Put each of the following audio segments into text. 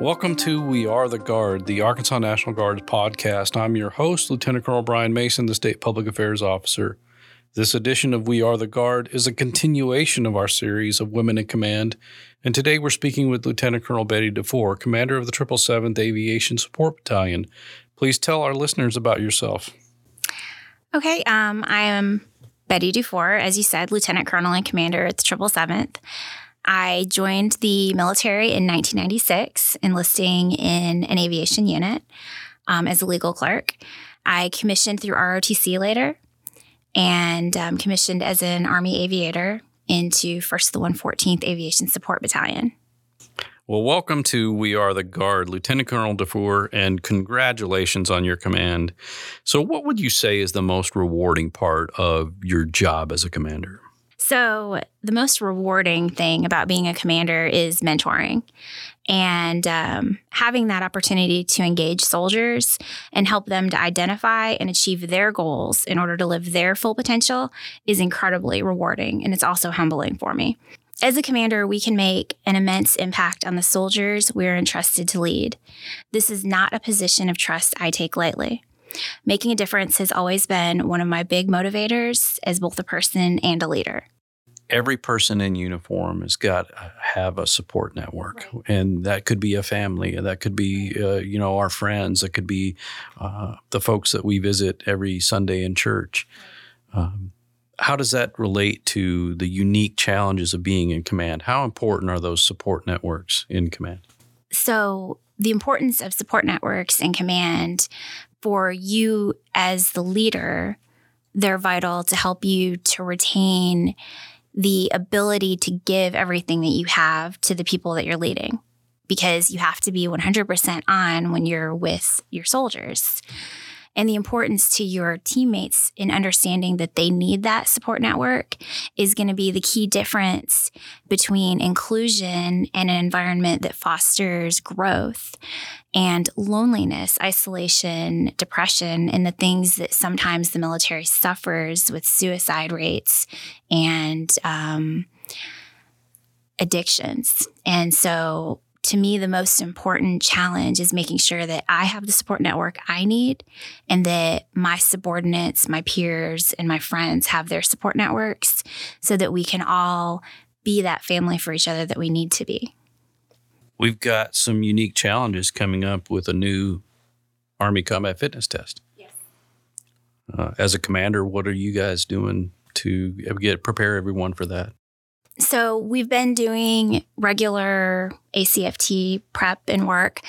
Welcome to We Are the Guard, the Arkansas National Guard's podcast. I'm your host, Lieutenant Colonel Brian Mason, the State Public Affairs Officer. This edition of We Are the Guard is a continuation of our series of Women in Command, and today we're speaking with Lieutenant Colonel Betty DeFore, Commander of the 777th Aviation Support Battalion. Please tell our listeners about yourself. Okay, um, I am Betty DeFore, as you said, Lieutenant Colonel and Commander at the 777th. I joined the military in 1996, enlisting in an aviation unit um, as a legal clerk. I commissioned through ROTC later and um, commissioned as an Army aviator into first the 114th Aviation Support Battalion. Well, welcome to We Are the Guard, Lieutenant Colonel DeFore, and congratulations on your command. So, what would you say is the most rewarding part of your job as a commander? So, the most rewarding thing about being a commander is mentoring and um, having that opportunity to engage soldiers and help them to identify and achieve their goals in order to live their full potential is incredibly rewarding. And it's also humbling for me. As a commander, we can make an immense impact on the soldiers we're entrusted to lead. This is not a position of trust I take lightly. Making a difference has always been one of my big motivators as both a person and a leader every person in uniform has got to have a support network. Right. and that could be a family that could be uh, you know our friends that could be uh, the folks that we visit every sunday in church. Um, how does that relate to the unique challenges of being in command? How important are those support networks in command? So the importance of support networks in command for you as the leader they're vital to help you to retain the ability to give everything that you have to the people that you're leading because you have to be 100% on when you're with your soldiers. And the importance to your teammates in understanding that they need that support network is going to be the key difference between inclusion and an environment that fosters growth and loneliness, isolation, depression, and the things that sometimes the military suffers with suicide rates and um, addictions. And so, to me, the most important challenge is making sure that I have the support network I need and that my subordinates, my peers, and my friends have their support networks so that we can all be that family for each other that we need to be we've got some unique challenges coming up with a new Army combat fitness test. Yes. Uh, as a commander, what are you guys doing to get prepare everyone for that? So we've been doing regular ACFT prep and work,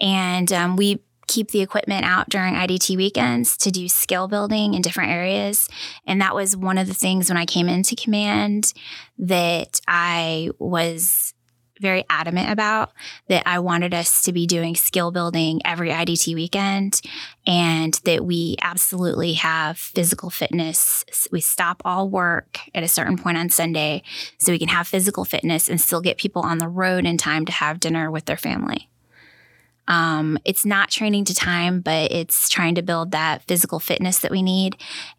and um, we keep the equipment out during IDT weekends to do skill building in different areas. And that was one of the things when I came into command that I was very adamant about that I wanted us to be doing skill building every IDT weekend and that we absolutely have physical fitness. We stop all work at a certain point on Sunday so we can have physical fitness and still get people on the road in time to have dinner with their family. Um, it's not training to time, but it's trying to build that physical fitness that we need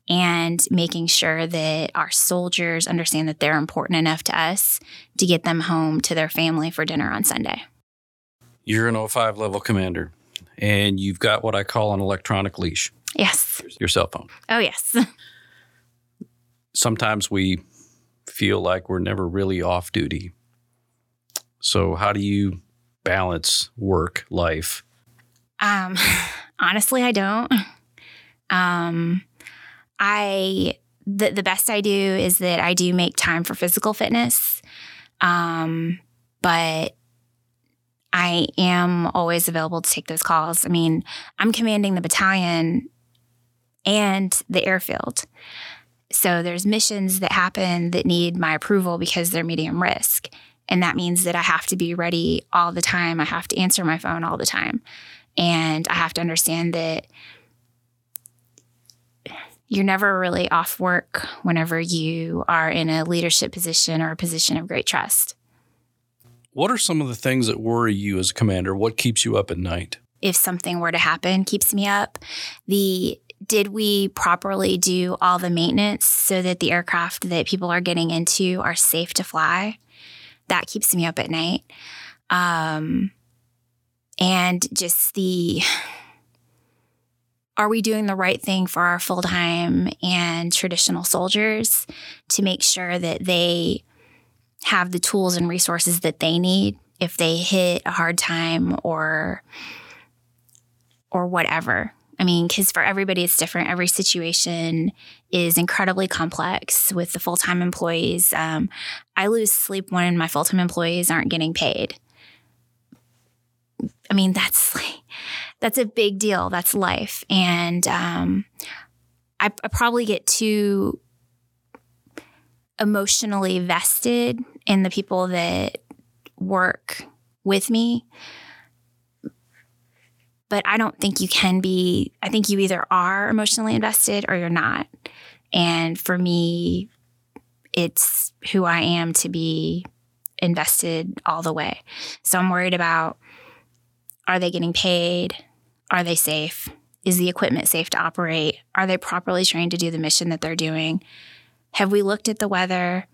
and making sure that our soldiers understand that they're important enough to us to get them home to their family for dinner on Sunday. You're an 05 level commander, and you've got what I call an electronic leash. Yes. Your cell phone. Oh, yes. Sometimes we feel like we're never really off duty. So, how do you balance work life? Um, honestly, I don't. Um, I the the best I do is that I do make time for physical fitness. Um, but I am always available to take those calls. I mean, I'm commanding the battalion and the airfield. So there's missions that happen that need my approval because they're medium risk. And that means that I have to be ready all the time. I have to answer my phone all the time. And I have to understand that you're never really off work whenever you are in a leadership position or a position of great trust. What are some of the things that worry you as a commander? What keeps you up at night? If something were to happen, keeps me up. The did we properly do all the maintenance so that the aircraft that people are getting into are safe to fly? That keeps me up at night. Um, and just the are we doing the right thing for our full time and traditional soldiers to make sure that they have the tools and resources that they need if they hit a hard time or or whatever. I mean, because for everybody it's different. Every situation is incredibly complex with the full time employees. Um, I lose sleep when my full time employees aren't getting paid. I mean, that's that's a big deal. That's life, and um, I, I probably get too emotionally vested in the people that work with me. But I don't think you can be, I think you either are emotionally invested or you're not. And for me, it's who I am to be invested all the way. So I'm worried about are they getting paid? Are they safe? Is the equipment safe to operate? Are they properly trained to do the mission that they're doing? Have we looked at the weather?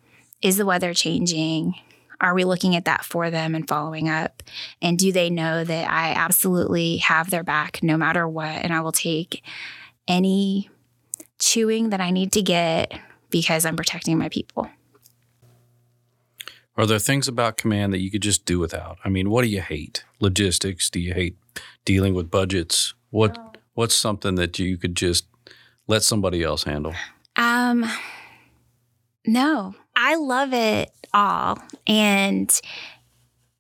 Is the weather changing? Are we looking at that for them and following up? And do they know that I absolutely have their back no matter what? And I will take any chewing that I need to get because I'm protecting my people. Are there things about command that you could just do without? I mean, what do you hate? Logistics? Do you hate dealing with budgets? What oh. what's something that you could just let somebody else handle? Um no. I love it all. And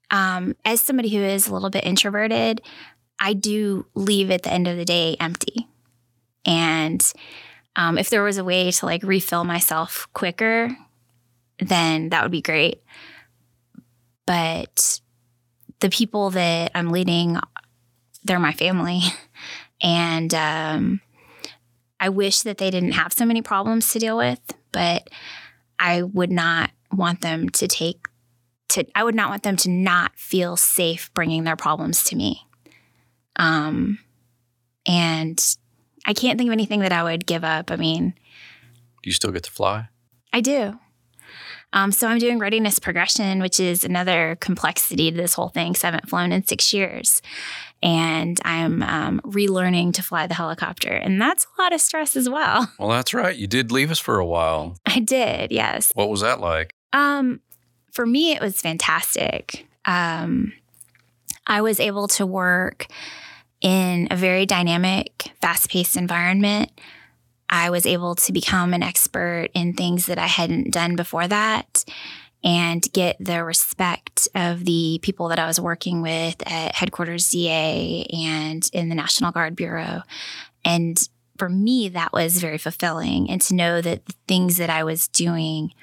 um as somebody who is a little bit introverted, I do leave at the end of the day empty. And um, if there was a way to like refill myself quicker, then that would be great. But the people that I'm leading, they're my family. And um, I wish that they didn't have so many problems to deal with, but I would not want them to take to I would not want them to not feel safe bringing their problems to me. Um and I can't think of anything that I would give up. I mean, do you still get to fly? I do. Um, so I'm doing readiness progression, which is another complexity to this whole thing. So I haven't flown in six years. And I'm um, relearning to fly the helicopter. And that's a lot of stress as well. Well, that's right. You did leave us for a while. I did, yes. What was that like? Um, for me, it was fantastic. Um, I was able to work in a very dynamic, fast paced environment I was able to become an expert in things that I hadn't done before that and get the respect of the people that I was working with at headquarters DA and in the National Guard Bureau. And for me, that was very fulfilling. And to know that the things that I was doing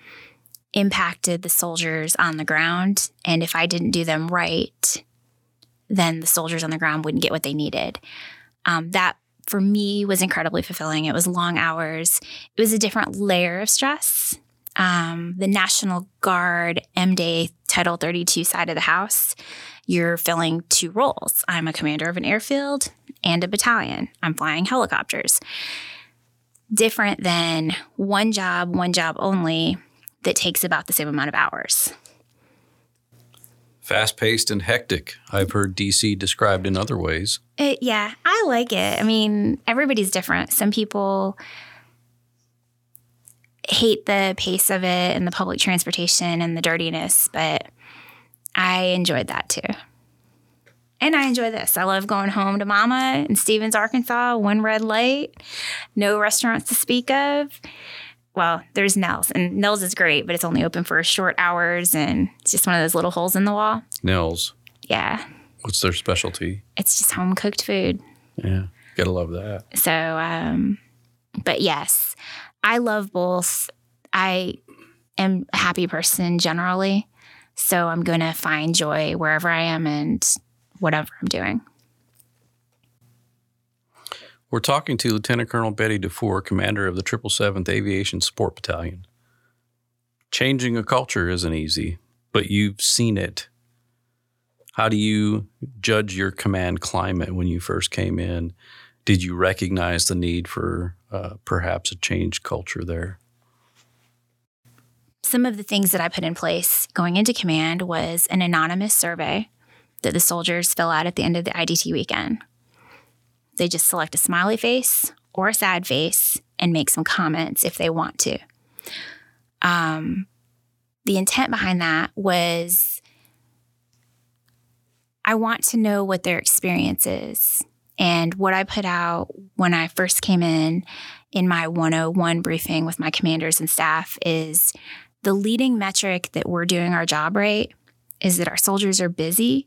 impacted the soldiers on the ground. And if I didn't do them right, then the soldiers on the ground wouldn't get what they needed. Um, that for me was incredibly fulfilling. It was long hours. It was a different layer of stress. Um, the National Guard M Day Title 32 side of the house, you're filling two roles. I'm a commander of an airfield and a battalion. I'm flying helicopters. Different than one job, one job only that takes about the same amount of hours fast paced and hectic. I've heard DC described in other ways. It, yeah, I like it. I mean, everybody's different. Some people hate the pace of it and the public transportation and the dirtiness, but I enjoyed that too. And I enjoy this. I love going home to mama in Stephens, Arkansas, one red light, no restaurants to speak of well, there's Nels, and Nels is great, but it's only open for short hours, and it's just one of those little holes in the wall. Nels. Yeah. What's their specialty? It's just home cooked food. Yeah, gotta love that. So, um, but yes, I love both. I am a happy person generally, so I'm going to find joy wherever I am and whatever I'm doing. We're talking to Lieutenant Colonel Betty DeFore, commander of the 777th Aviation Support Battalion. Changing a culture isn't easy, but you've seen it. How do you judge your command climate when you first came in? Did you recognize the need for uh, perhaps a changed culture there? Some of the things that I put in place going into command was an anonymous survey that the soldiers fill out at the end of the IDT weekend. They just select a smiley face or a sad face and make some comments if they want to. Um, the intent behind that was I want to know what their experience is. And what I put out when I first came in in my 101 briefing with my commanders and staff is the leading metric that we're doing our job right is that our soldiers are busy,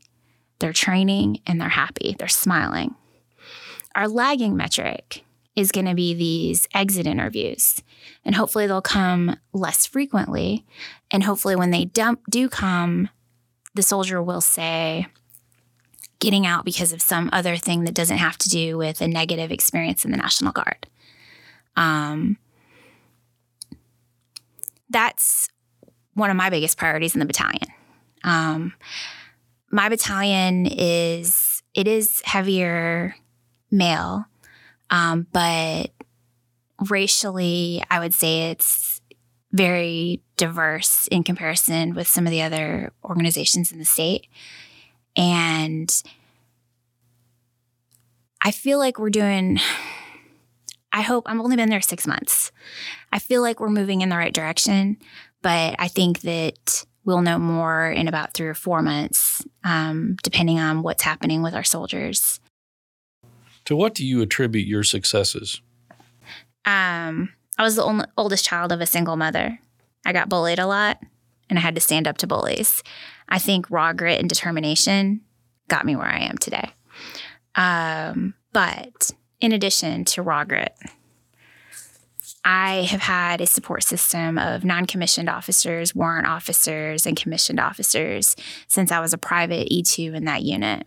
they're training, and they're happy, they're smiling. Our lagging metric is going to be these exit interviews. And hopefully they'll come less frequently. And hopefully, when they dump, do come, the soldier will say, getting out because of some other thing that doesn't have to do with a negative experience in the National Guard. Um, that's one of my biggest priorities in the battalion. Um, my battalion is it is heavier male, um, but racially, I would say it's very diverse in comparison with some of the other organizations in the state. And I feel like we're doing, I hope I've only been there six months. I feel like we're moving in the right direction, but I think that we'll know more in about three or four months, um, depending on what's happening with our soldiers. To what do you attribute your successes? Um, I was the only, oldest child of a single mother. I got bullied a lot and I had to stand up to bullies. I think raw grit and determination got me where I am today. Um, but in addition to raw grit, I have had a support system of non commissioned officers, warrant officers, and commissioned officers since I was a private E2 in that unit.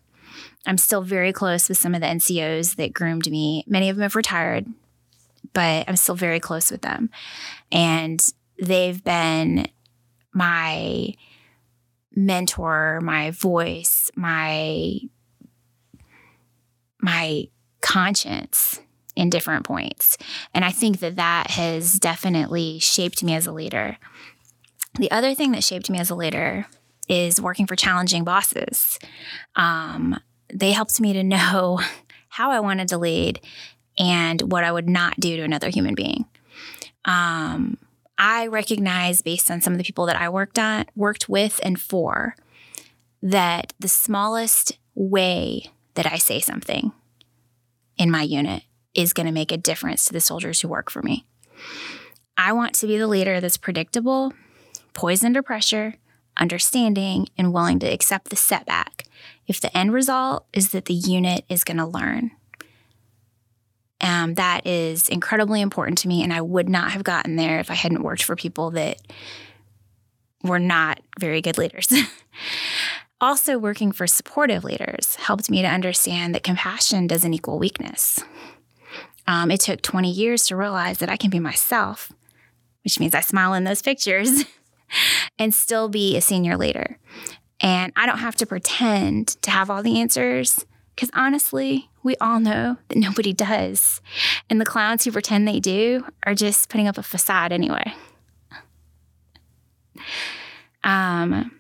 I'm still very close with some of the NCOs that groomed me. Many of them have retired, but I'm still very close with them. And they've been my mentor, my voice, my my conscience in different points. And I think that that has definitely shaped me as a leader. The other thing that shaped me as a leader is working for challenging bosses. Um, they helped me to know how I wanted to lead and what I would not do to another human being. Um, I recognize based on some of the people that I worked on, worked with and for, that the smallest way that I say something in my unit is going to make a difference to the soldiers who work for me. I want to be the leader that's predictable, poised under pressure, understanding, and willing to accept the setback if the end result is that the unit is going to learn. Um, that is incredibly important to me, and I would not have gotten there if I hadn't worked for people that were not very good leaders. also, working for supportive leaders helped me to understand that compassion doesn't equal weakness. Um, it took 20 years to realize that I can be myself, which means I smile in those pictures and still be a senior leader. And I don't have to pretend to have all the answers because honestly, we all know that nobody does. And the clowns who pretend they do are just putting up a facade anyway. Um,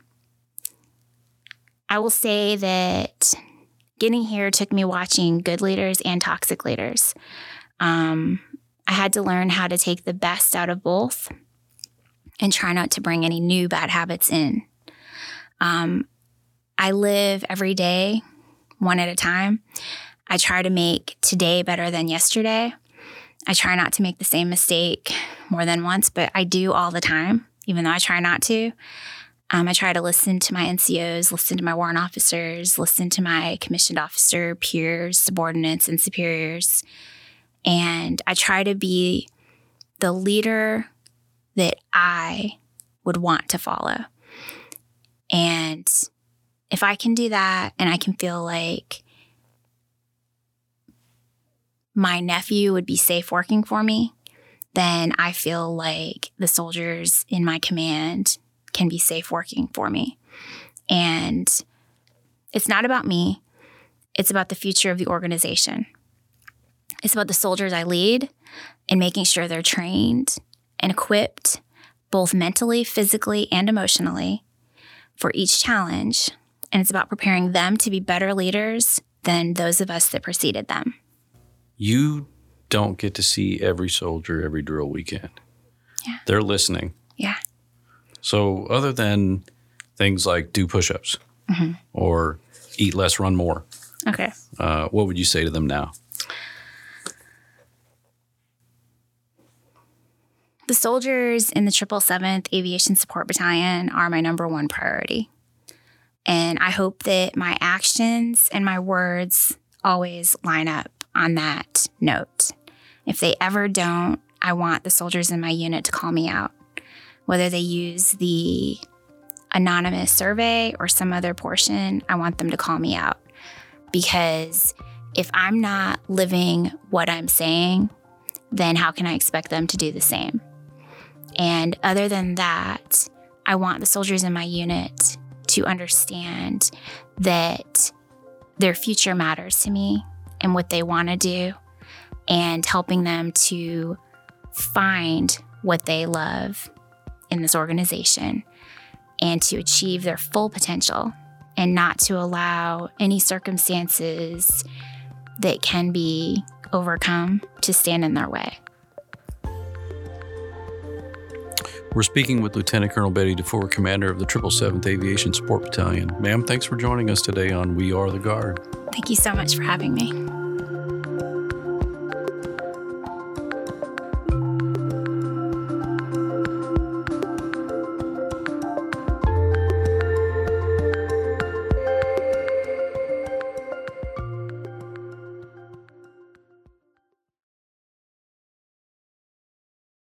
I will say that getting here took me watching good leaders and toxic leaders. Um, I had to learn how to take the best out of both and try not to bring any new bad habits in. Um, I live every day one at a time. I try to make today better than yesterday. I try not to make the same mistake more than once, but I do all the time, even though I try not to. Um, I try to listen to my NCOs, listen to my warrant officers, listen to my commissioned officer peers, subordinates, and superiors. And I try to be the leader that I would want to follow. And if I can do that and I can feel like my nephew would be safe working for me, then I feel like the soldiers in my command can be safe working for me. And it's not about me, it's about the future of the organization. It's about the soldiers I lead and making sure they're trained and equipped, both mentally, physically, and emotionally, for each challenge and it's about preparing them to be better leaders than those of us that preceded them. You don't get to see every soldier every drill weekend. Yeah. They're listening. Yeah. So, other than things like do push ups Mm-hmm. or eat less, run more, Okay. uh, what would you say to them now? The soldiers in the 777th Aviation Support Battalion are my number one priority. And I hope that my actions and my words always line up on that note. If they ever don't, I want the soldiers in my unit to call me out, whether they use the anonymous survey or some other portion, I want them to call me out. Because if I'm not living what I'm saying, then how can I expect them to do the same? And other than that, I want the soldiers in my unit to understand that their future matters to me and what they want to do, and helping them to find what they love in this organization and to achieve their full potential and not to allow any circumstances that can be overcome to stand in their way. We're speaking with Lieutenant Colonel Betty DeFore, commander of the 777th Aviation Support Battalion. Ma'am, thanks for joining us today on We Are the Guard. Thank you so much for having me.